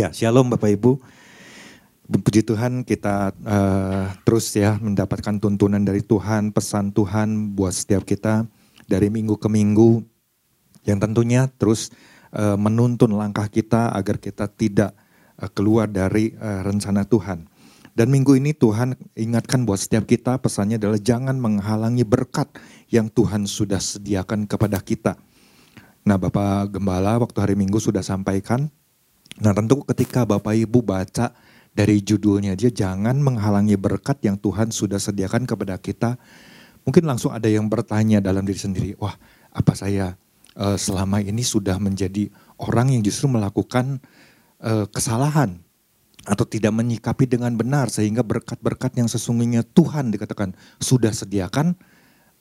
Ya, shalom Bapak Ibu. Puji Tuhan kita uh, terus ya mendapatkan tuntunan dari Tuhan, pesan Tuhan buat setiap kita dari minggu ke minggu yang tentunya terus uh, menuntun langkah kita agar kita tidak uh, keluar dari uh, rencana Tuhan. Dan minggu ini Tuhan ingatkan buat setiap kita pesannya adalah jangan menghalangi berkat yang Tuhan sudah sediakan kepada kita. Nah Bapak Gembala waktu hari Minggu sudah sampaikan. Nah tentu ketika Bapak Ibu baca dari judulnya dia jangan menghalangi berkat yang Tuhan sudah sediakan kepada kita. Mungkin langsung ada yang bertanya dalam diri sendiri, wah apa saya uh, selama ini sudah menjadi orang yang justru melakukan uh, kesalahan atau tidak menyikapi dengan benar sehingga berkat-berkat yang sesungguhnya Tuhan dikatakan sudah sediakan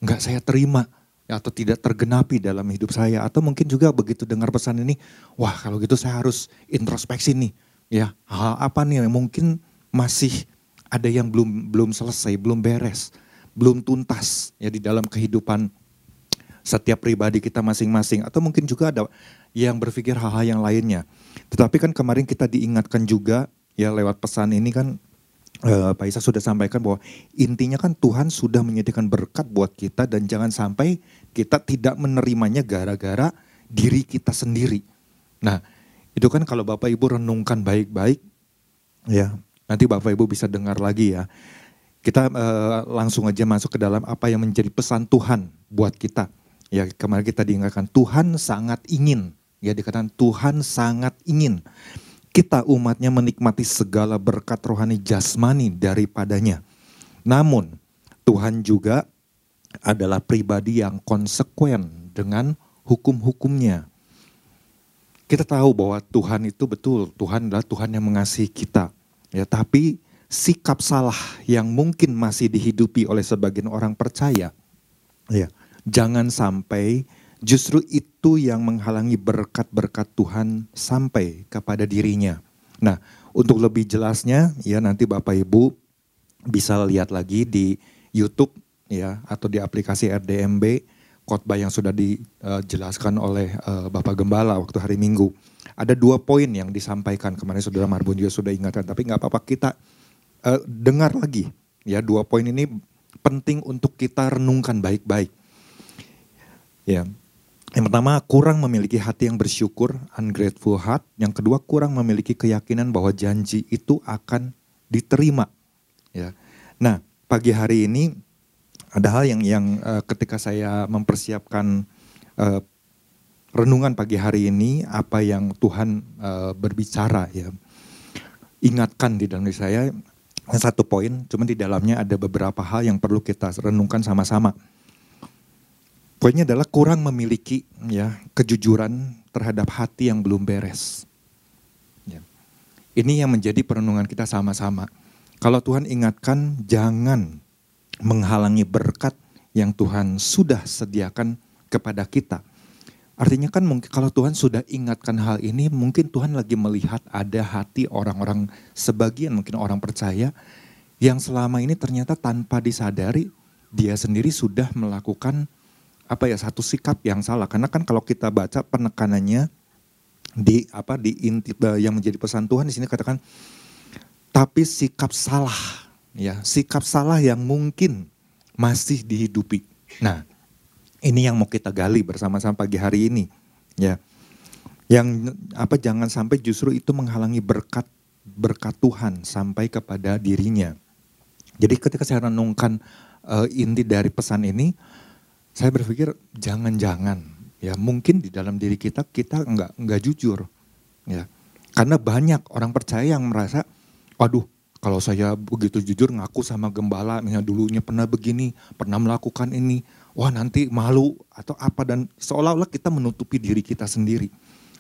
nggak saya terima atau tidak tergenapi dalam hidup saya. Atau mungkin juga begitu dengar pesan ini wah kalau gitu saya harus introspeksi nih. Ya hal apa nih yang mungkin masih ada yang belum belum selesai belum beres belum tuntas ya di dalam kehidupan setiap pribadi kita masing-masing. Atau mungkin juga ada yang berpikir hal-hal yang lainnya. Tetapi kan kemarin kita diingatkan juga ya lewat pesan ini kan uh, Pak Isa sudah sampaikan bahwa intinya kan Tuhan sudah menyediakan berkat buat kita dan jangan sampai kita tidak menerimanya gara-gara diri kita sendiri. Nah, itu kan kalau Bapak Ibu renungkan baik-baik ya, nanti Bapak Ibu bisa dengar lagi ya. Kita uh, langsung aja masuk ke dalam apa yang menjadi pesan Tuhan buat kita. Ya, kemarin kita diingatkan Tuhan sangat ingin, ya dikatakan Tuhan sangat ingin kita umatnya menikmati segala berkat rohani jasmani daripadanya. Namun Tuhan juga adalah pribadi yang konsekuen dengan hukum-hukumnya. Kita tahu bahwa Tuhan itu betul, Tuhan adalah Tuhan yang mengasihi kita. Ya, tapi sikap salah yang mungkin masih dihidupi oleh sebagian orang percaya, ya, jangan sampai Justru itu yang menghalangi berkat-berkat Tuhan sampai kepada dirinya. Nah, untuk lebih jelasnya ya nanti Bapak Ibu bisa lihat lagi di YouTube ya atau di aplikasi RDMB khotbah yang sudah dijelaskan oleh uh, Bapak Gembala waktu hari Minggu. Ada dua poin yang disampaikan kemarin Saudara Marbun juga sudah ingatkan, tapi nggak apa-apa kita uh, dengar lagi ya dua poin ini penting untuk kita renungkan baik-baik. Ya, yang pertama, kurang memiliki hati yang bersyukur, ungrateful heart. Yang kedua, kurang memiliki keyakinan bahwa janji itu akan diterima. Ya. Nah, pagi hari ini ada hal yang yang uh, ketika saya mempersiapkan uh, renungan pagi hari ini apa yang Tuhan uh, berbicara ya. Ingatkan di dalam diri saya satu poin, cuma di dalamnya ada beberapa hal yang perlu kita renungkan sama-sama. Poinnya adalah kurang memiliki ya kejujuran terhadap hati yang belum beres. Ya. Ini yang menjadi perenungan kita sama-sama. Kalau Tuhan ingatkan jangan menghalangi berkat yang Tuhan sudah sediakan kepada kita. Artinya kan mungkin kalau Tuhan sudah ingatkan hal ini, mungkin Tuhan lagi melihat ada hati orang-orang sebagian mungkin orang percaya yang selama ini ternyata tanpa disadari dia sendiri sudah melakukan apa ya satu sikap yang salah karena kan kalau kita baca penekanannya di apa di inti eh, yang menjadi pesan Tuhan di sini katakan tapi sikap salah ya sikap salah yang mungkin masih dihidupi. Nah, ini yang mau kita gali bersama-sama pagi hari ini ya. Yang apa jangan sampai justru itu menghalangi berkat berkat Tuhan sampai kepada dirinya. Jadi ketika saya renungkan uh, inti dari pesan ini, saya berpikir jangan-jangan ya mungkin di dalam diri kita kita nggak nggak jujur ya karena banyak orang percaya yang merasa waduh kalau saya begitu jujur ngaku sama gembala misalnya dulunya pernah begini pernah melakukan ini wah nanti malu atau apa dan seolah-olah kita menutupi diri kita sendiri.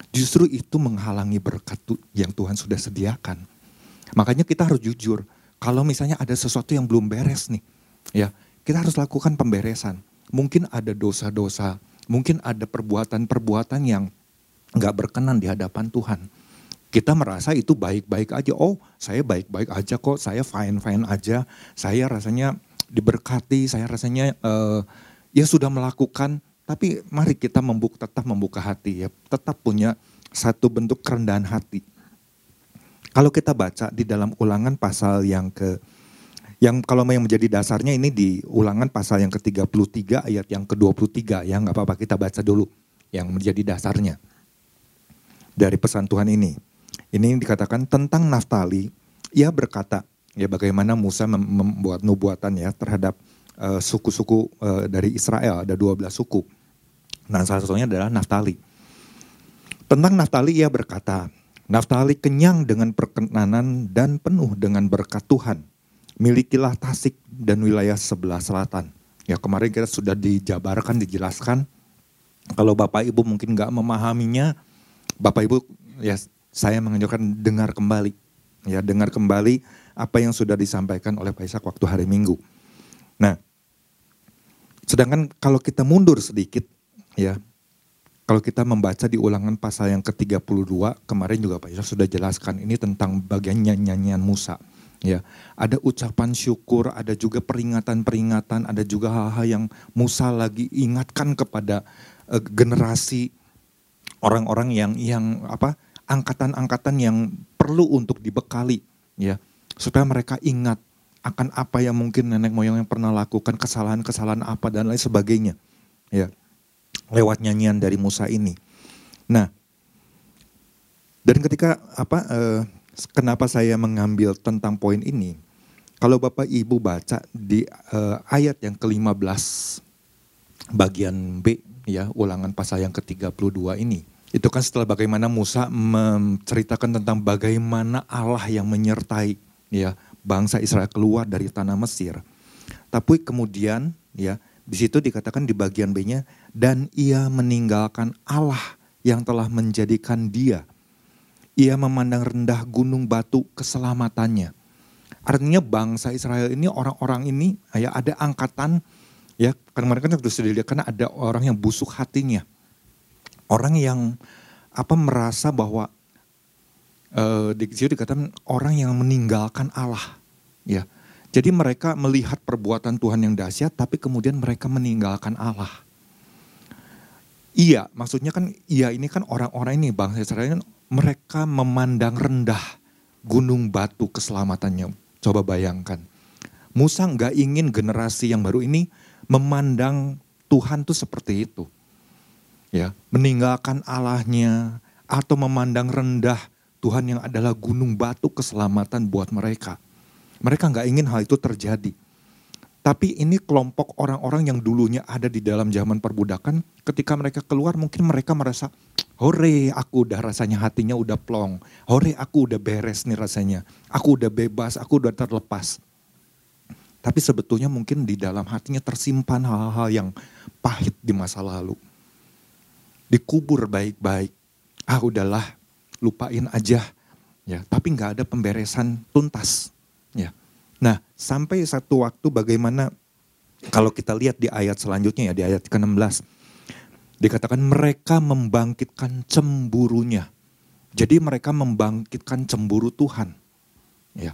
Justru itu menghalangi berkat yang Tuhan sudah sediakan. Makanya kita harus jujur kalau misalnya ada sesuatu yang belum beres nih ya kita harus lakukan pemberesan. Mungkin ada dosa-dosa, mungkin ada perbuatan-perbuatan yang nggak berkenan di hadapan Tuhan. Kita merasa itu baik-baik aja. Oh, saya baik-baik aja kok. Saya fine-fine aja. Saya rasanya diberkati. Saya rasanya uh, ya sudah melakukan. Tapi mari kita membuka, tetap membuka hati ya. Tetap punya satu bentuk kerendahan hati. Kalau kita baca di dalam ulangan pasal yang ke yang kalau yang menjadi dasarnya ini di ulangan pasal yang ke-33 ayat yang ke-23 ya nggak apa-apa kita baca dulu yang menjadi dasarnya dari pesan Tuhan ini. Ini dikatakan tentang Naftali, ia berkata, ya bagaimana Musa membuat nubuatan ya terhadap eh, suku-suku uh, uh, dari Israel, ada 12 suku. Nah salah satunya adalah Naftali. Tentang Naftali ia berkata, Naftali kenyang dengan perkenanan dan penuh dengan berkat Tuhan milikilah Tasik dan wilayah sebelah selatan. Ya kemarin kita sudah dijabarkan, dijelaskan. Kalau Bapak Ibu mungkin nggak memahaminya, Bapak Ibu ya saya menganjurkan dengar kembali. Ya dengar kembali apa yang sudah disampaikan oleh Pak Ishak waktu hari Minggu. Nah, sedangkan kalau kita mundur sedikit, ya kalau kita membaca di ulangan pasal yang ke-32, kemarin juga Pak Ishak sudah jelaskan ini tentang bagian nyanyian Musa ya ada ucapan syukur ada juga peringatan-peringatan ada juga hal-hal yang Musa lagi ingatkan kepada uh, generasi orang-orang yang yang apa angkatan-angkatan yang perlu untuk dibekali ya supaya mereka ingat akan apa yang mungkin nenek moyang yang pernah lakukan kesalahan-kesalahan apa dan lain sebagainya ya lewat nyanyian dari Musa ini nah dan ketika apa uh, kenapa saya mengambil tentang poin ini? Kalau Bapak Ibu baca di uh, ayat yang ke-15 bagian B ya, ulangan pasal yang ke-32 ini. Itu kan setelah bagaimana Musa menceritakan tentang bagaimana Allah yang menyertai ya bangsa Israel keluar dari tanah Mesir. Tapi kemudian ya di situ dikatakan di bagian B-nya dan ia meninggalkan Allah yang telah menjadikan dia ia memandang rendah gunung batu keselamatannya. Artinya bangsa Israel ini orang-orang ini ya ada angkatan ya kemarin kan sudah karena ada orang yang busuk hatinya. Orang yang apa merasa bahwa uh, situ dikatakan orang yang meninggalkan Allah ya. Jadi mereka melihat perbuatan Tuhan yang dahsyat tapi kemudian mereka meninggalkan Allah. Iya, maksudnya kan iya ini kan orang-orang ini bangsa Israel mereka memandang rendah gunung batu keselamatannya. Coba bayangkan. Musa nggak ingin generasi yang baru ini memandang Tuhan tuh seperti itu. Ya, meninggalkan Allahnya atau memandang rendah Tuhan yang adalah gunung batu keselamatan buat mereka. Mereka nggak ingin hal itu terjadi. Tapi ini kelompok orang-orang yang dulunya ada di dalam zaman perbudakan, ketika mereka keluar mungkin mereka merasa, hore aku udah rasanya hatinya udah plong, hore aku udah beres nih rasanya, aku udah bebas, aku udah terlepas. Tapi sebetulnya mungkin di dalam hatinya tersimpan hal-hal yang pahit di masa lalu. Dikubur baik-baik, ah udahlah lupain aja. ya. Tapi nggak ada pemberesan tuntas. Ya. Nah, sampai satu waktu bagaimana kalau kita lihat di ayat selanjutnya ya, di ayat ke-16. Dikatakan mereka membangkitkan cemburunya. Jadi mereka membangkitkan cemburu Tuhan. Ya.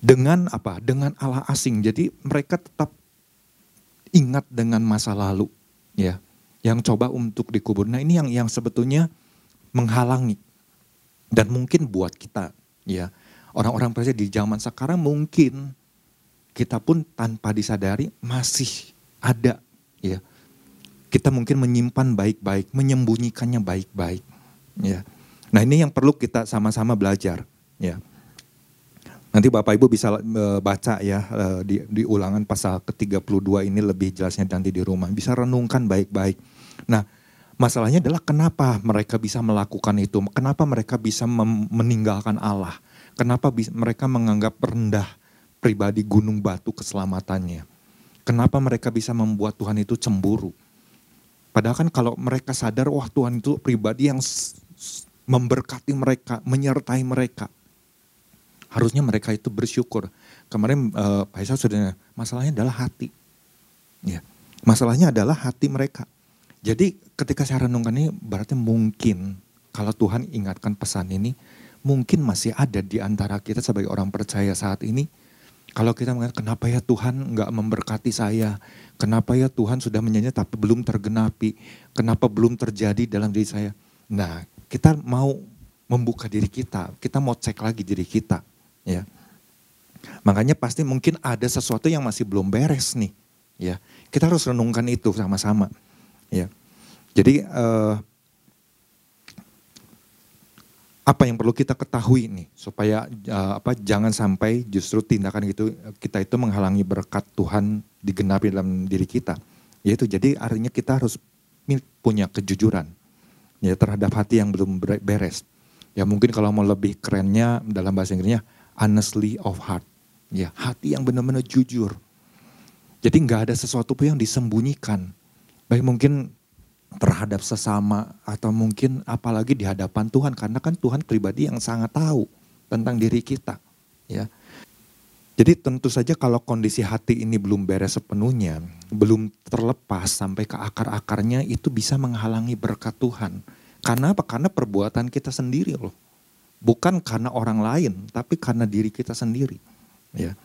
Dengan apa? Dengan Allah asing. Jadi mereka tetap ingat dengan masa lalu. Ya. Yang coba untuk dikubur. Nah ini yang yang sebetulnya menghalangi. Dan mungkin buat kita. Ya orang-orang percaya di zaman sekarang mungkin kita pun tanpa disadari masih ada ya. Kita mungkin menyimpan baik-baik, menyembunyikannya baik-baik ya. Nah, ini yang perlu kita sama-sama belajar ya. Nanti Bapak Ibu bisa uh, baca ya uh, di, di ulangan pasal ke-32 ini lebih jelasnya nanti di rumah. Bisa renungkan baik-baik. Nah, masalahnya adalah kenapa mereka bisa melakukan itu? Kenapa mereka bisa meninggalkan Allah? Kenapa mereka menganggap rendah pribadi gunung batu keselamatannya? Kenapa mereka bisa membuat Tuhan itu cemburu? Padahal kan kalau mereka sadar, wah Tuhan itu pribadi yang memberkati mereka, menyertai mereka. Harusnya mereka itu bersyukur. Kemarin uh, Pak Isa sudah, masalahnya adalah hati. Ya, masalahnya adalah hati mereka. Jadi ketika saya renungkan ini berarti mungkin kalau Tuhan ingatkan pesan ini, mungkin masih ada di antara kita sebagai orang percaya saat ini. Kalau kita mengatakan, kenapa ya Tuhan nggak memberkati saya? Kenapa ya Tuhan sudah menyanyi tapi belum tergenapi? Kenapa belum terjadi dalam diri saya? Nah, kita mau membuka diri kita. Kita mau cek lagi diri kita, ya. Makanya pasti mungkin ada sesuatu yang masih belum beres nih, ya. Kita harus renungkan itu sama-sama, ya. Jadi uh, apa yang perlu kita ketahui nih supaya uh, apa jangan sampai justru tindakan itu kita itu menghalangi berkat Tuhan digenapi dalam diri kita. Yaitu jadi artinya kita harus punya kejujuran ya terhadap hati yang belum beres. Ya mungkin kalau mau lebih kerennya dalam bahasa Inggrisnya honestly of heart. Ya hati yang benar-benar jujur. Jadi nggak ada sesuatu pun yang disembunyikan. Baik mungkin terhadap sesama atau mungkin apalagi di hadapan Tuhan karena kan Tuhan pribadi yang sangat tahu tentang diri kita ya. Jadi tentu saja kalau kondisi hati ini belum beres sepenuhnya, belum terlepas sampai ke akar-akarnya itu bisa menghalangi berkat Tuhan. Karena apa? Karena perbuatan kita sendiri loh. Bukan karena orang lain, tapi karena diri kita sendiri. Ya.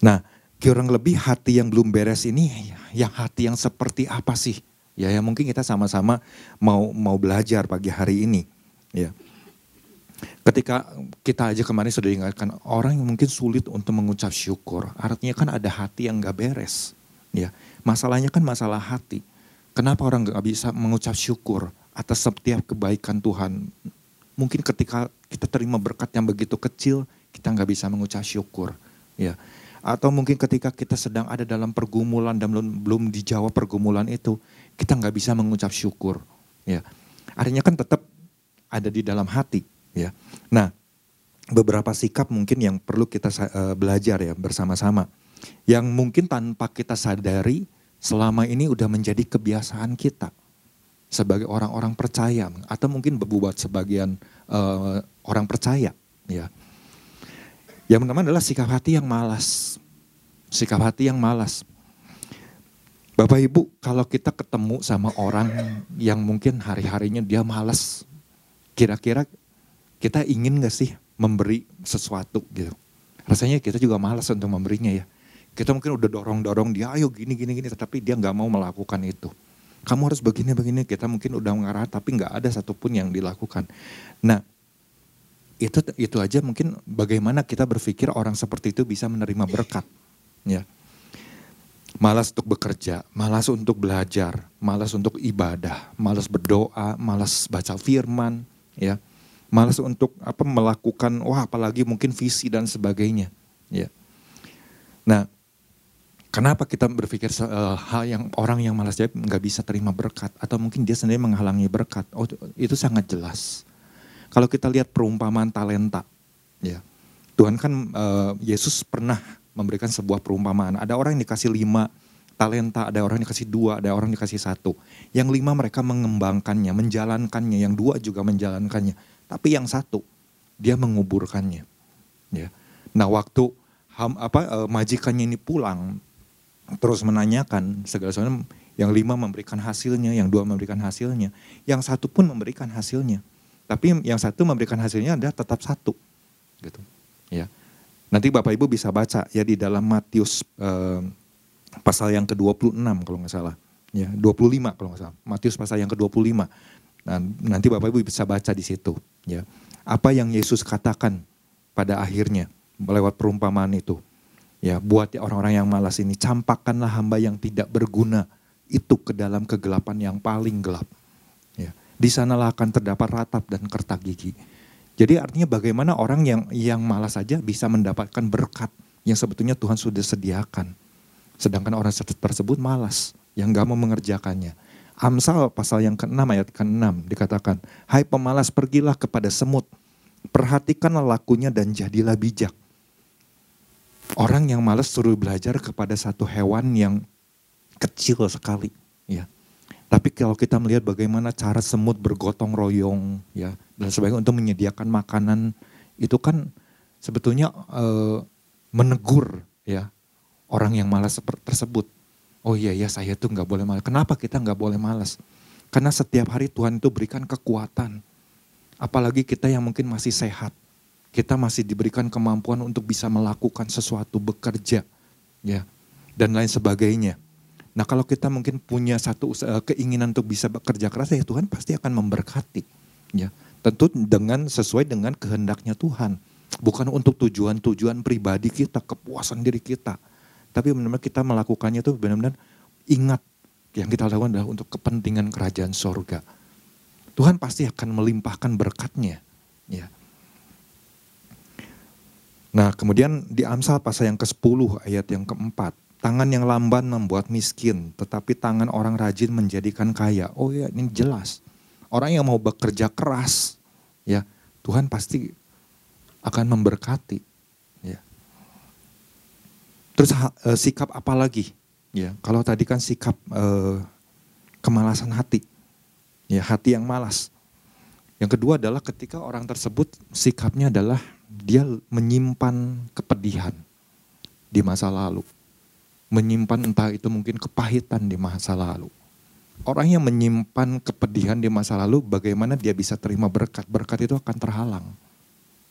Nah, kurang lebih hati yang belum beres ini yang hati yang seperti apa sih? Ya, ya mungkin kita sama-sama mau mau belajar pagi hari ini. Ya. Ketika kita aja kemarin sudah diingatkan orang yang mungkin sulit untuk mengucap syukur, artinya kan ada hati yang gak beres. Ya, masalahnya kan masalah hati. Kenapa orang gak bisa mengucap syukur atas setiap kebaikan Tuhan? Mungkin ketika kita terima berkat yang begitu kecil, kita nggak bisa mengucap syukur. Ya, atau mungkin ketika kita sedang ada dalam pergumulan dan belum, belum dijawab pergumulan itu, kita nggak bisa mengucap syukur. Ya, artinya kan tetap ada di dalam hati. Ya, nah beberapa sikap mungkin yang perlu kita uh, belajar ya bersama-sama, yang mungkin tanpa kita sadari selama ini udah menjadi kebiasaan kita sebagai orang-orang percaya atau mungkin buat sebagian uh, orang percaya. Ya, yang pertama adalah sikap hati yang malas. Sikap hati yang malas. Bapak Ibu, kalau kita ketemu sama orang yang mungkin hari-harinya dia malas, kira-kira kita ingin gak sih memberi sesuatu gitu. Rasanya kita juga malas untuk memberinya ya. Kita mungkin udah dorong-dorong dia, ayo gini, gini, gini, tetapi dia gak mau melakukan itu. Kamu harus begini, begini, kita mungkin udah mengarah, tapi gak ada satupun yang dilakukan. Nah, itu itu aja mungkin bagaimana kita berpikir orang seperti itu bisa menerima berkat ya. Malas untuk bekerja malas untuk belajar malas untuk ibadah malas berdoa malas baca firman ya. Malas untuk apa melakukan wah apalagi mungkin visi dan sebagainya ya. Nah kenapa kita berpikir uh, hal yang orang yang malas jadi nggak bisa terima berkat atau mungkin dia sendiri menghalangi berkat oh itu sangat jelas kalau kita lihat perumpamaan talenta, ya Tuhan kan uh, Yesus pernah memberikan sebuah perumpamaan. Ada orang yang dikasih lima talenta, ada orang yang dikasih dua, ada orang yang dikasih satu. Yang lima mereka mengembangkannya, menjalankannya, yang dua juga menjalankannya. Tapi yang satu dia menguburkannya. Ya. Nah waktu ham, apa uh, majikannya ini pulang terus menanyakan segala sesuatu yang lima memberikan hasilnya, yang dua memberikan hasilnya, yang satu pun memberikan hasilnya. Tapi yang satu memberikan hasilnya adalah tetap satu. Gitu. Ya. Nanti Bapak Ibu bisa baca ya di dalam Matius eh, pasal yang ke-26 kalau nggak salah. Ya, 25 kalau nggak salah. Matius pasal yang ke-25. Nah, nanti Bapak Ibu bisa baca di situ, ya. Apa yang Yesus katakan pada akhirnya lewat perumpamaan itu. Ya, buat orang-orang yang malas ini, campakkanlah hamba yang tidak berguna itu ke dalam kegelapan yang paling gelap. Ya. Di sanalah akan terdapat ratap dan kertak gigi. Jadi artinya bagaimana orang yang yang malas saja bisa mendapatkan berkat yang sebetulnya Tuhan sudah sediakan. Sedangkan orang tersebut malas, yang gak mau mengerjakannya. Amsal pasal yang ke-6 ayat ke-6 dikatakan, Hai pemalas pergilah kepada semut, perhatikanlah lakunya dan jadilah bijak. Orang yang malas suruh belajar kepada satu hewan yang kecil sekali. ya tapi kalau kita melihat bagaimana cara semut bergotong royong ya dan sebagainya untuk menyediakan makanan itu kan sebetulnya e, menegur ya orang yang malas tersebut. Oh iya ya saya tuh nggak boleh malas. Kenapa kita nggak boleh malas? Karena setiap hari Tuhan itu berikan kekuatan. Apalagi kita yang mungkin masih sehat. Kita masih diberikan kemampuan untuk bisa melakukan sesuatu, bekerja, ya, dan lain sebagainya. Nah kalau kita mungkin punya satu keinginan untuk bisa bekerja keras ya Tuhan pasti akan memberkati. Ya, Tentu dengan sesuai dengan kehendaknya Tuhan. Bukan untuk tujuan-tujuan pribadi kita, kepuasan diri kita. Tapi benar-benar kita melakukannya itu benar-benar ingat yang kita lakukan adalah untuk kepentingan kerajaan sorga. Tuhan pasti akan melimpahkan berkatnya. Ya. Nah kemudian di Amsal pasal yang ke-10 ayat yang keempat. Tangan yang lamban membuat miskin, tetapi tangan orang rajin menjadikan kaya. Oh ya ini jelas. Orang yang mau bekerja keras, ya Tuhan pasti akan memberkati. Ya. Terus uh, sikap apa lagi? Ya, kalau tadi kan sikap uh, kemalasan hati, ya hati yang malas. Yang kedua adalah ketika orang tersebut sikapnya adalah dia menyimpan kepedihan di masa lalu, menyimpan entah itu mungkin kepahitan di masa lalu. Orang yang menyimpan kepedihan di masa lalu, bagaimana dia bisa terima berkat? Berkat itu akan terhalang.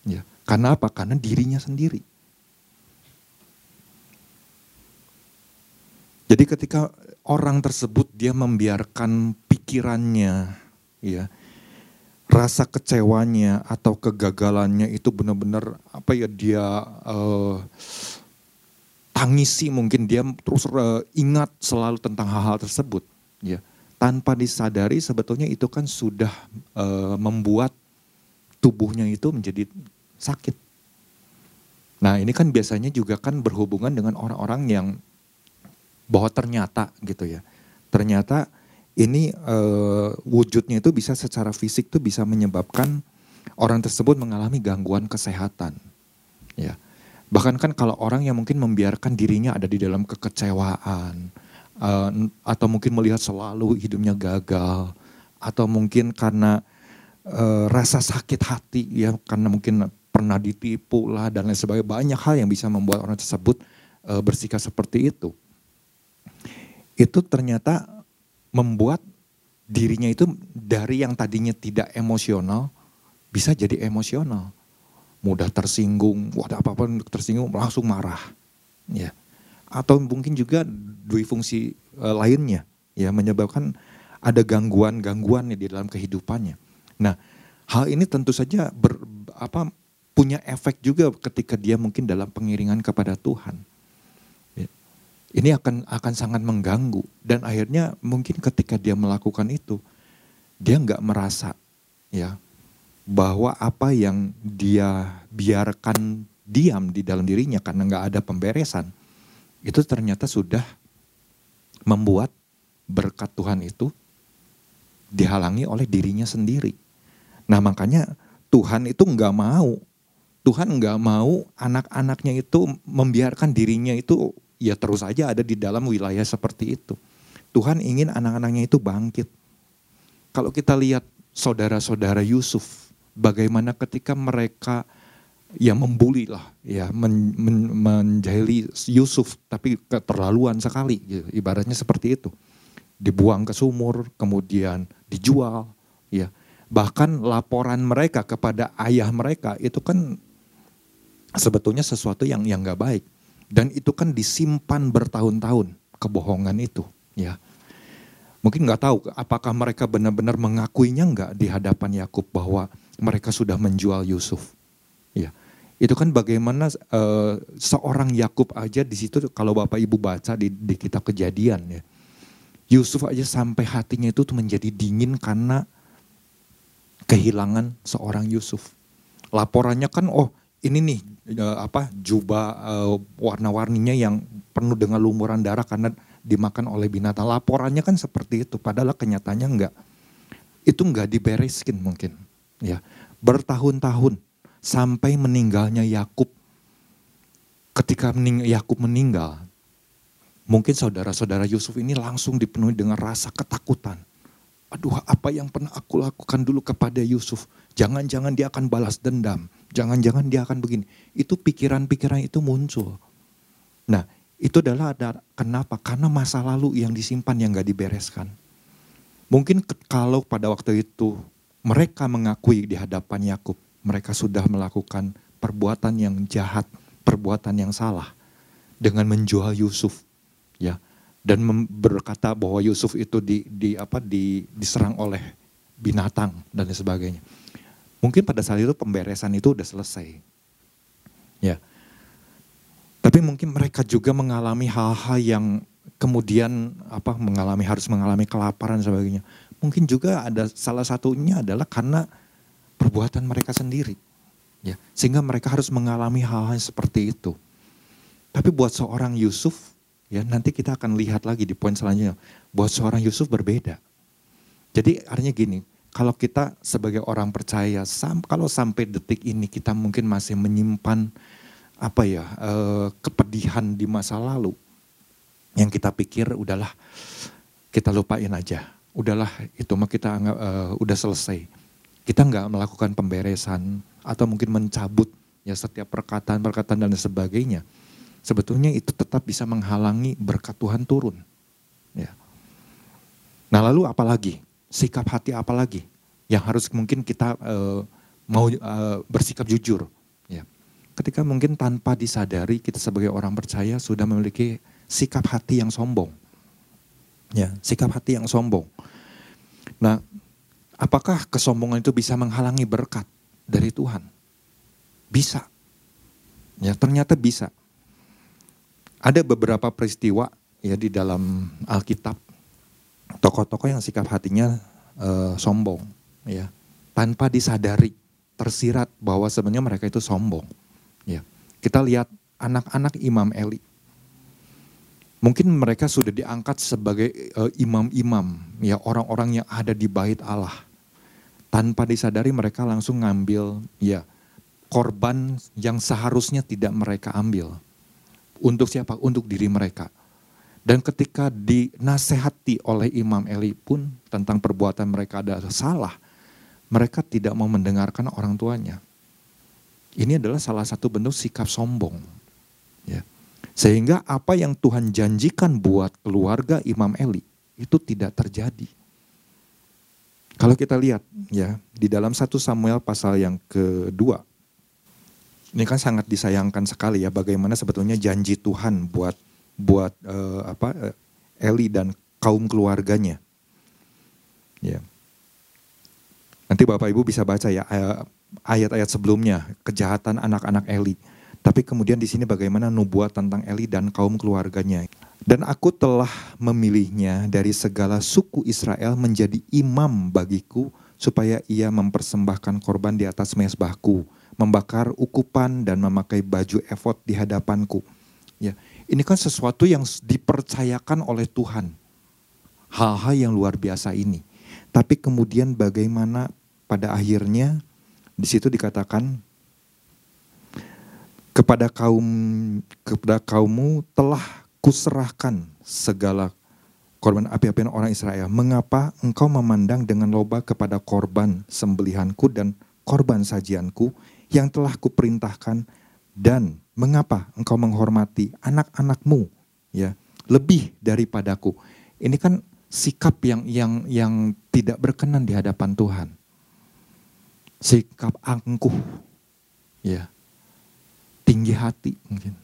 Ya, karena apa? Karena dirinya sendiri. Jadi ketika orang tersebut dia membiarkan pikirannya, ya, rasa kecewanya atau kegagalannya itu benar-benar apa ya dia uh, tangisi mungkin dia terus uh, ingat selalu tentang hal-hal tersebut, ya, tanpa disadari sebetulnya itu kan sudah uh, membuat tubuhnya itu menjadi sakit. Nah ini kan biasanya juga kan berhubungan dengan orang-orang yang bahwa ternyata gitu ya, ternyata ini uh, wujudnya itu bisa secara fisik tuh bisa menyebabkan orang tersebut mengalami gangguan kesehatan, ya. Bahkan kan kalau orang yang mungkin membiarkan dirinya ada di dalam kekecewaan, uh, atau mungkin melihat selalu hidupnya gagal, atau mungkin karena uh, rasa sakit hati ya karena mungkin pernah ditipu lah dan lain sebagainya banyak hal yang bisa membuat orang tersebut uh, bersikap seperti itu itu ternyata membuat dirinya itu dari yang tadinya tidak emosional bisa jadi emosional. Mudah tersinggung, wadah apa-apa tersinggung langsung marah. Ya. Atau mungkin juga dua fungsi e, lainnya ya menyebabkan ada gangguan-gangguan di dalam kehidupannya. Nah, hal ini tentu saja ber, apa punya efek juga ketika dia mungkin dalam pengiringan kepada Tuhan ini akan akan sangat mengganggu dan akhirnya mungkin ketika dia melakukan itu dia nggak merasa ya bahwa apa yang dia biarkan diam di dalam dirinya karena nggak ada pemberesan itu ternyata sudah membuat berkat Tuhan itu dihalangi oleh dirinya sendiri. Nah makanya Tuhan itu nggak mau Tuhan nggak mau anak-anaknya itu membiarkan dirinya itu ya terus saja ada di dalam wilayah seperti itu. Tuhan ingin anak-anaknya itu bangkit. Kalau kita lihat saudara-saudara Yusuf, bagaimana ketika mereka ya membuli lah, ya men, men, menjahili Yusuf, tapi keterlaluan sekali, gitu. ibaratnya seperti itu. Dibuang ke sumur, kemudian dijual, ya. Bahkan laporan mereka kepada ayah mereka itu kan sebetulnya sesuatu yang yang nggak baik. Dan itu kan disimpan bertahun-tahun kebohongan itu, ya. Mungkin nggak tahu apakah mereka benar-benar mengakuinya nggak di hadapan Yakub bahwa mereka sudah menjual Yusuf. Ya, itu kan bagaimana uh, seorang Yakub aja di situ kalau bapak ibu baca di, di kitab kejadian ya, Yusuf aja sampai hatinya itu menjadi dingin karena kehilangan seorang Yusuf. Laporannya kan oh ini nih uh, apa jubah uh, warna-warninya yang penuh dengan lumuran darah karena dimakan oleh binatang. Laporannya kan seperti itu, padahal kenyataannya enggak. Itu enggak dibereskin mungkin. Ya, bertahun-tahun sampai meninggalnya Yakub. Ketika mening Yakub meninggal, mungkin saudara-saudara Yusuf ini langsung dipenuhi dengan rasa ketakutan. Aduh, apa yang pernah aku lakukan dulu kepada Yusuf? Jangan-jangan dia akan balas dendam Jangan-jangan dia akan begini. Itu pikiran-pikiran itu muncul. Nah, itu adalah ada kenapa? Karena masa lalu yang disimpan yang gak dibereskan. Mungkin kalau pada waktu itu mereka mengakui di hadapan Yakub, mereka sudah melakukan perbuatan yang jahat, perbuatan yang salah dengan menjual Yusuf, ya, dan berkata bahwa Yusuf itu di, di apa di, diserang oleh binatang dan sebagainya Mungkin pada saat itu pemberesan itu udah selesai. Ya. Tapi mungkin mereka juga mengalami hal-hal yang kemudian apa mengalami harus mengalami kelaparan dan sebagainya. Mungkin juga ada salah satunya adalah karena perbuatan mereka sendiri. Ya, sehingga mereka harus mengalami hal-hal seperti itu. Tapi buat seorang Yusuf, ya nanti kita akan lihat lagi di poin selanjutnya. Buat seorang Yusuf berbeda. Jadi artinya gini, kalau kita sebagai orang percaya, sam, kalau sampai detik ini kita mungkin masih menyimpan apa ya eh, kepedihan di masa lalu yang kita pikir udahlah kita lupain aja udahlah itu mah kita anggap uh, udah selesai kita nggak melakukan pemberesan atau mungkin mencabut ya setiap perkataan-perkataan dan sebagainya sebetulnya itu tetap bisa menghalangi berkat Tuhan turun ya nah lalu apalagi sikap hati apalagi yang harus mungkin kita uh, mau uh, bersikap jujur ketika mungkin tanpa disadari kita sebagai orang percaya sudah memiliki sikap hati yang sombong. Ya, sikap hati yang sombong. Nah, apakah kesombongan itu bisa menghalangi berkat dari Tuhan? Bisa. Ya, ternyata bisa. Ada beberapa peristiwa ya di dalam Alkitab tokoh-tokoh yang sikap hatinya uh, sombong ya tanpa disadari tersirat bahwa sebenarnya mereka itu sombong Ya. Kita lihat anak-anak Imam Eli. Mungkin mereka sudah diangkat sebagai uh, imam-imam, ya orang-orang yang ada di bait Allah. Tanpa disadari mereka langsung ngambil ya korban yang seharusnya tidak mereka ambil. Untuk siapa? Untuk diri mereka. Dan ketika dinasehati oleh Imam Eli pun tentang perbuatan mereka adalah salah, mereka tidak mau mendengarkan orang tuanya. Ini adalah salah satu bentuk sikap sombong. Ya. Sehingga apa yang Tuhan janjikan buat keluarga Imam Eli itu tidak terjadi. Kalau kita lihat ya di dalam satu Samuel pasal yang kedua, ini kan sangat disayangkan sekali ya bagaimana sebetulnya janji Tuhan buat buat uh, apa uh, Eli dan kaum keluarganya. Ya. Nanti Bapak Ibu bisa baca ya uh, ayat-ayat sebelumnya, kejahatan anak-anak Eli. Tapi kemudian di sini bagaimana nubuat tentang Eli dan kaum keluarganya. Dan aku telah memilihnya dari segala suku Israel menjadi imam bagiku supaya ia mempersembahkan korban di atas mesbahku, membakar ukupan dan memakai baju efod di hadapanku. Ya, ini kan sesuatu yang dipercayakan oleh Tuhan. Hal-hal yang luar biasa ini. Tapi kemudian bagaimana pada akhirnya di situ dikatakan kepada kaum kepada kaummu telah kuserahkan segala korban api-apian orang Israel. Mengapa engkau memandang dengan loba kepada korban sembelihanku dan korban sajianku yang telah kuperintahkan dan mengapa engkau menghormati anak-anakmu ya lebih daripadaku. Ini kan sikap yang yang yang tidak berkenan di hadapan Tuhan sikap angkuh, ya, tinggi hati mungkin.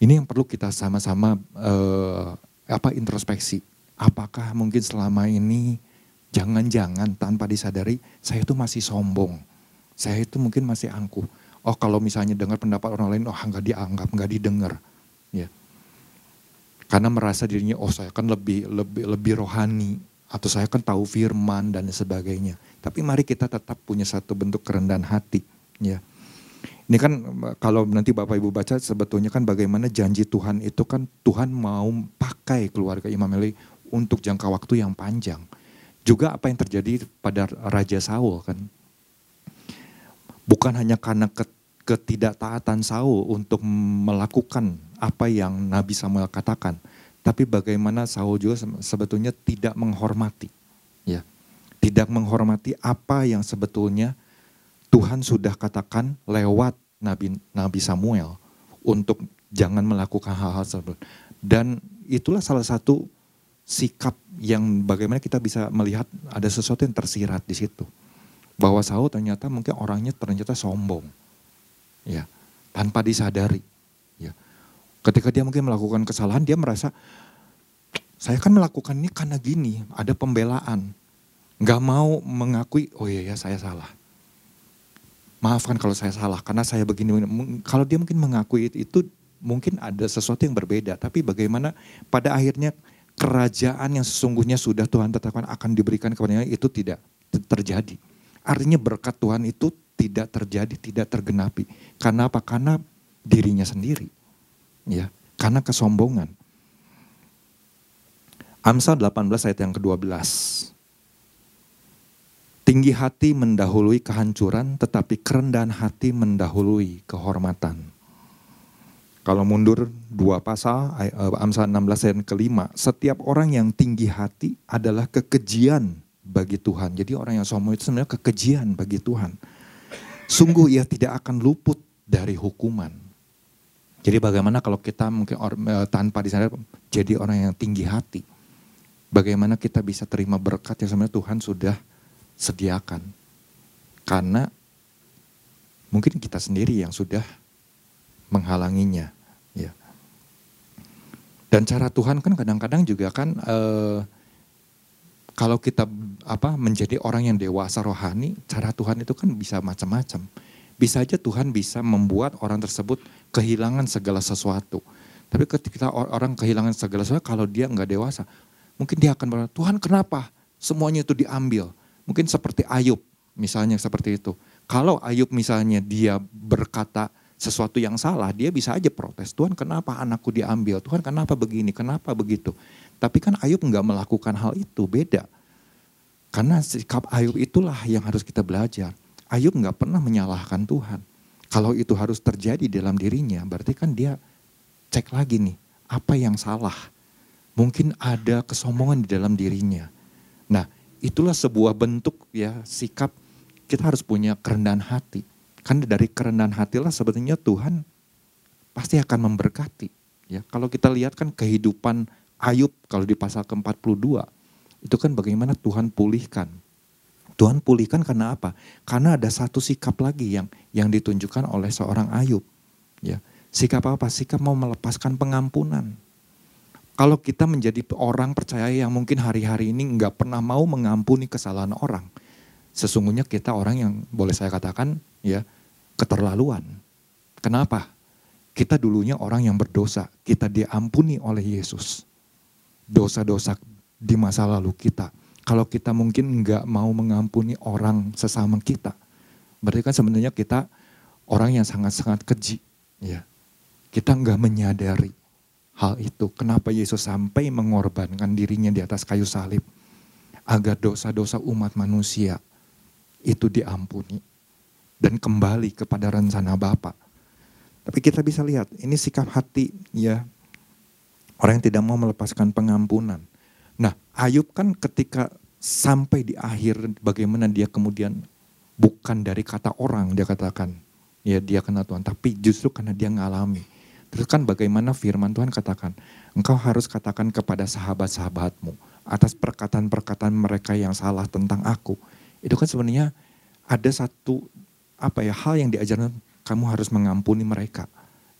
Ini yang perlu kita sama-sama uh, apa introspeksi. Apakah mungkin selama ini jangan-jangan tanpa disadari saya itu masih sombong, saya itu mungkin masih angkuh. Oh kalau misalnya dengar pendapat orang lain, oh nggak dianggap, nggak didengar, ya. Karena merasa dirinya, oh saya kan lebih lebih lebih rohani, atau saya kan tahu firman dan sebagainya. Tapi mari kita tetap punya satu bentuk kerendahan hati, ya. Ini kan kalau nanti Bapak Ibu baca sebetulnya kan bagaimana janji Tuhan itu kan Tuhan mau pakai keluarga Imam Eli untuk jangka waktu yang panjang. Juga apa yang terjadi pada Raja Saul kan. Bukan hanya karena ketidaktaatan Saul untuk melakukan apa yang Nabi Samuel katakan, tapi bagaimana Saul juga sebetulnya tidak menghormati. Ya. Tidak menghormati apa yang sebetulnya Tuhan sudah katakan lewat Nabi Nabi Samuel untuk jangan melakukan hal-hal tersebut. Dan itulah salah satu sikap yang bagaimana kita bisa melihat ada sesuatu yang tersirat di situ. Bahwa Saul ternyata mungkin orangnya ternyata sombong. Ya, tanpa disadari. Ketika dia mungkin melakukan kesalahan, dia merasa saya kan melakukan ini karena gini, ada pembelaan. Nggak mau mengakui, oh iya ya saya salah. Maafkan kalau saya salah, karena saya begini. Kalau dia mungkin mengakui itu, mungkin ada sesuatu yang berbeda. Tapi bagaimana pada akhirnya kerajaan yang sesungguhnya sudah Tuhan tetapkan akan diberikan kepadanya itu tidak terjadi. Artinya berkat Tuhan itu tidak terjadi, tidak tergenapi. Karena apa? Karena dirinya sendiri. Ya, karena kesombongan. Amsal 18 ayat yang ke-12. Tinggi hati mendahului kehancuran, tetapi kerendahan hati mendahului kehormatan. Kalau mundur dua pasal, eh, Amsal 16 ayat kelima, setiap orang yang tinggi hati adalah kekejian bagi Tuhan. Jadi orang yang sombong itu sebenarnya kekejian bagi Tuhan. Sungguh ia tidak akan luput dari hukuman. Jadi bagaimana kalau kita mungkin eh, tanpa disadar jadi orang yang tinggi hati. Bagaimana kita bisa terima berkat yang sebenarnya Tuhan sudah sediakan. Karena mungkin kita sendiri yang sudah menghalanginya. Ya. Dan cara Tuhan kan kadang-kadang juga kan eh, kalau kita apa menjadi orang yang dewasa rohani, cara Tuhan itu kan bisa macam-macam. Bisa aja Tuhan bisa membuat orang tersebut kehilangan segala sesuatu. Tapi ketika orang kehilangan segala sesuatu, kalau dia nggak dewasa, Mungkin dia akan berkata, Tuhan kenapa semuanya itu diambil? Mungkin seperti Ayub, misalnya seperti itu. Kalau Ayub misalnya dia berkata sesuatu yang salah, dia bisa aja protes. Tuhan kenapa anakku diambil? Tuhan kenapa begini? Kenapa begitu? Tapi kan Ayub nggak melakukan hal itu, beda. Karena sikap Ayub itulah yang harus kita belajar. Ayub nggak pernah menyalahkan Tuhan. Kalau itu harus terjadi dalam dirinya, berarti kan dia cek lagi nih, apa yang salah Mungkin ada kesombongan di dalam dirinya. Nah, itulah sebuah bentuk ya sikap kita harus punya kerendahan hati. Kan dari kerendahan hatilah sebetulnya Tuhan pasti akan memberkati. Ya, kalau kita lihat kan kehidupan Ayub kalau di pasal ke-42 itu kan bagaimana Tuhan pulihkan. Tuhan pulihkan karena apa? Karena ada satu sikap lagi yang yang ditunjukkan oleh seorang Ayub. Ya, sikap apa? Sikap mau melepaskan pengampunan. Kalau kita menjadi orang percaya yang mungkin hari-hari ini nggak pernah mau mengampuni kesalahan orang, sesungguhnya kita orang yang boleh saya katakan ya keterlaluan. Kenapa? Kita dulunya orang yang berdosa, kita diampuni oleh Yesus. Dosa-dosa di masa lalu kita. Kalau kita mungkin nggak mau mengampuni orang sesama kita, berarti kan sebenarnya kita orang yang sangat-sangat keji. Ya, kita nggak menyadari hal itu. Kenapa Yesus sampai mengorbankan dirinya di atas kayu salib. Agar dosa-dosa umat manusia itu diampuni. Dan kembali kepada rencana Bapa. Tapi kita bisa lihat, ini sikap hati ya. Orang yang tidak mau melepaskan pengampunan. Nah Ayub kan ketika sampai di akhir bagaimana dia kemudian bukan dari kata orang dia katakan. Ya dia kena Tuhan, tapi justru karena dia ngalami Terus kan bagaimana firman Tuhan katakan, engkau harus katakan kepada sahabat-sahabatmu atas perkataan-perkataan mereka yang salah tentang aku. Itu kan sebenarnya ada satu apa ya hal yang diajarkan kamu harus mengampuni mereka.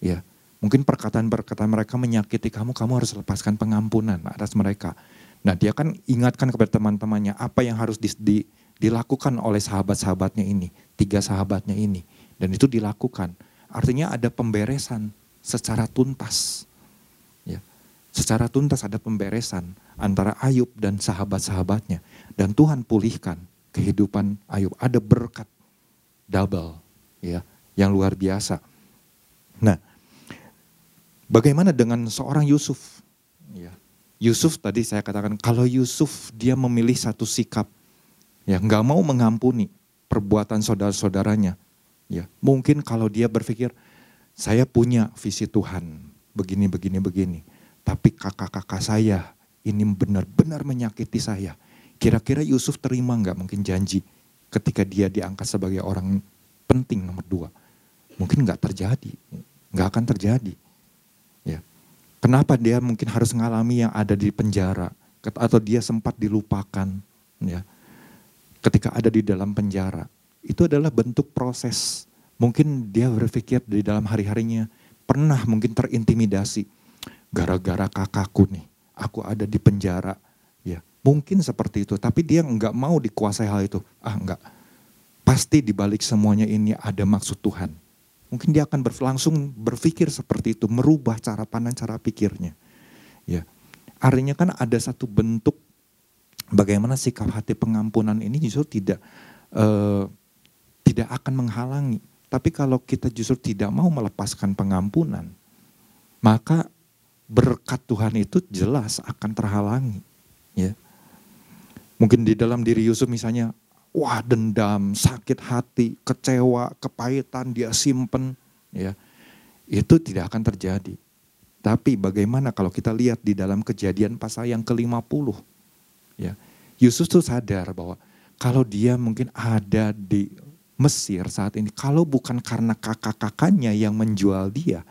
Ya, mungkin perkataan-perkataan mereka menyakiti kamu, kamu harus lepaskan pengampunan atas mereka. Nah, dia kan ingatkan kepada teman-temannya apa yang harus di, di, dilakukan oleh sahabat-sahabatnya ini, tiga sahabatnya ini. Dan itu dilakukan. Artinya ada pemberesan secara tuntas. Ya. Secara tuntas ada pemberesan antara Ayub dan sahabat-sahabatnya. Dan Tuhan pulihkan kehidupan Ayub. Ada berkat double ya yang luar biasa. Nah, bagaimana dengan seorang Yusuf? Ya. Yusuf tadi saya katakan kalau Yusuf dia memilih satu sikap ya nggak mau mengampuni perbuatan saudara-saudaranya. Ya, mungkin kalau dia berpikir saya punya visi Tuhan, begini, begini, begini. Tapi kakak-kakak saya ini benar-benar menyakiti saya. Kira-kira Yusuf terima nggak mungkin janji ketika dia diangkat sebagai orang penting nomor dua? Mungkin nggak terjadi, nggak akan terjadi. Ya. Kenapa dia mungkin harus mengalami yang ada di penjara atau dia sempat dilupakan, ya, ketika ada di dalam penjara? Itu adalah bentuk proses Mungkin dia berpikir di dalam hari-harinya pernah mungkin terintimidasi. Gara-gara kakakku nih, aku ada di penjara. Mungkin seperti itu, tapi dia nggak mau dikuasai hal itu. Ah enggak, pasti dibalik semuanya ini ada maksud Tuhan. Mungkin dia akan berlangsung berpikir seperti itu, merubah cara pandang, cara pikirnya. Ya, artinya kan ada satu bentuk bagaimana sikap hati pengampunan ini justru tidak uh, tidak akan menghalangi. Tapi kalau kita justru tidak mau melepaskan pengampunan, maka berkat Tuhan itu jelas akan terhalangi. Ya. Mungkin di dalam diri Yusuf misalnya, wah dendam, sakit hati, kecewa, kepahitan dia simpen, ya. Itu tidak akan terjadi. Tapi bagaimana kalau kita lihat di dalam kejadian pasal yang ke-50, ya. Yusuf tuh sadar bahwa kalau dia mungkin ada di Mesir saat ini, kalau bukan karena kakak-kakaknya yang menjual dia,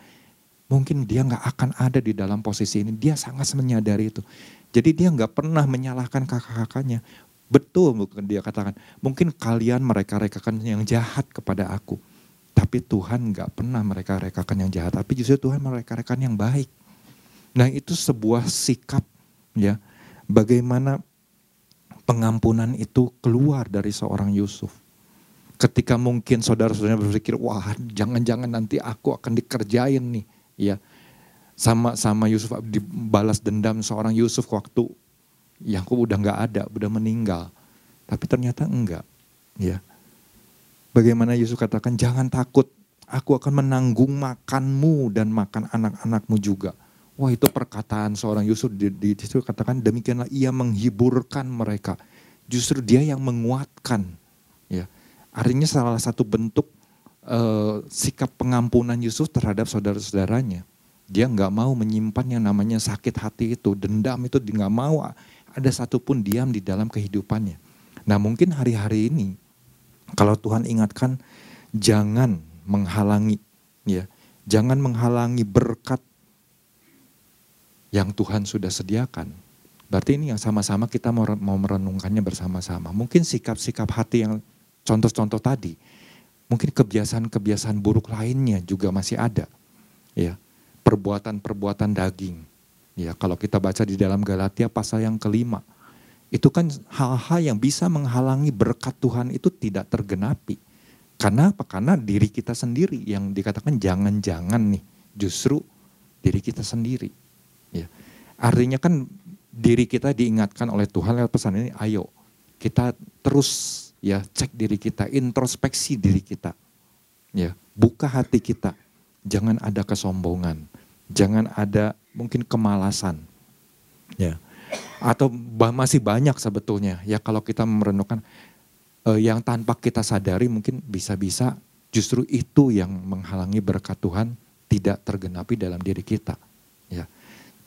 mungkin dia nggak akan ada di dalam posisi ini. Dia sangat menyadari itu. Jadi dia nggak pernah menyalahkan kakak-kakaknya. Betul mungkin dia katakan, mungkin kalian mereka-rekakan yang jahat kepada aku. Tapi Tuhan nggak pernah mereka-rekakan yang jahat, tapi justru Tuhan mereka-rekakan yang baik. Nah itu sebuah sikap ya, bagaimana pengampunan itu keluar dari seorang Yusuf. Ketika mungkin saudara-saudaranya berpikir, wah jangan-jangan nanti aku akan dikerjain nih. ya sama sama Yusuf dibalas dendam seorang Yusuf waktu Yakub udah nggak ada, udah meninggal. Tapi ternyata enggak, ya. Bagaimana Yusuf katakan, jangan takut, aku akan menanggung makanmu dan makan anak-anakmu juga. Wah itu perkataan seorang Yusuf di, di, di situ katakan demikianlah ia menghiburkan mereka. Justru dia yang menguatkan. Ya, artinya salah satu bentuk uh, sikap pengampunan Yusuf terhadap saudara-saudaranya dia nggak mau menyimpan yang namanya sakit hati itu, dendam itu nggak mau ada satupun diam di dalam kehidupannya. Nah mungkin hari-hari ini kalau Tuhan ingatkan jangan menghalangi ya, jangan menghalangi berkat yang Tuhan sudah sediakan. Berarti ini yang sama-sama kita mau, mau merenungkannya bersama-sama. Mungkin sikap-sikap hati yang contoh-contoh tadi, mungkin kebiasaan-kebiasaan buruk lainnya juga masih ada. Ya, perbuatan-perbuatan daging. Ya, kalau kita baca di dalam Galatia pasal yang kelima, itu kan hal-hal yang bisa menghalangi berkat Tuhan itu tidak tergenapi. Karena apa? Karena diri kita sendiri yang dikatakan jangan-jangan nih, justru diri kita sendiri. Ya. Artinya kan diri kita diingatkan oleh Tuhan lewat pesan ini, ayo kita terus ya cek diri kita, introspeksi diri kita. Ya, buka hati kita. Jangan ada kesombongan jangan ada mungkin kemalasan. Ya. Atau masih banyak sebetulnya ya kalau kita merenungkan eh, yang tanpa kita sadari mungkin bisa-bisa justru itu yang menghalangi berkat Tuhan tidak tergenapi dalam diri kita. Ya.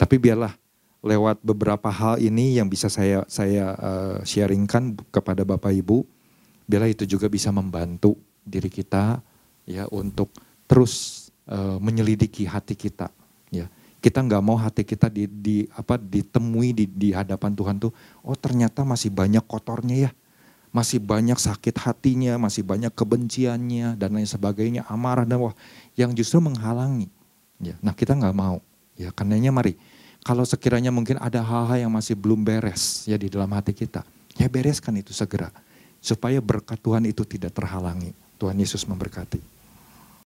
Tapi biarlah lewat beberapa hal ini yang bisa saya saya uh, sharingkan kepada Bapak Ibu, biarlah itu juga bisa membantu diri kita ya untuk terus uh, menyelidiki hati kita kita nggak mau hati kita di, di apa ditemui di, di hadapan Tuhan tuh, oh ternyata masih banyak kotornya ya, masih banyak sakit hatinya, masih banyak kebenciannya dan lain sebagainya, amarah dan wah, yang justru menghalangi. Ya, nah kita nggak mau. Ya, karenanya mari, kalau sekiranya mungkin ada hal-hal yang masih belum beres ya di dalam hati kita, ya bereskan itu segera supaya berkat Tuhan itu tidak terhalangi. Tuhan Yesus memberkati.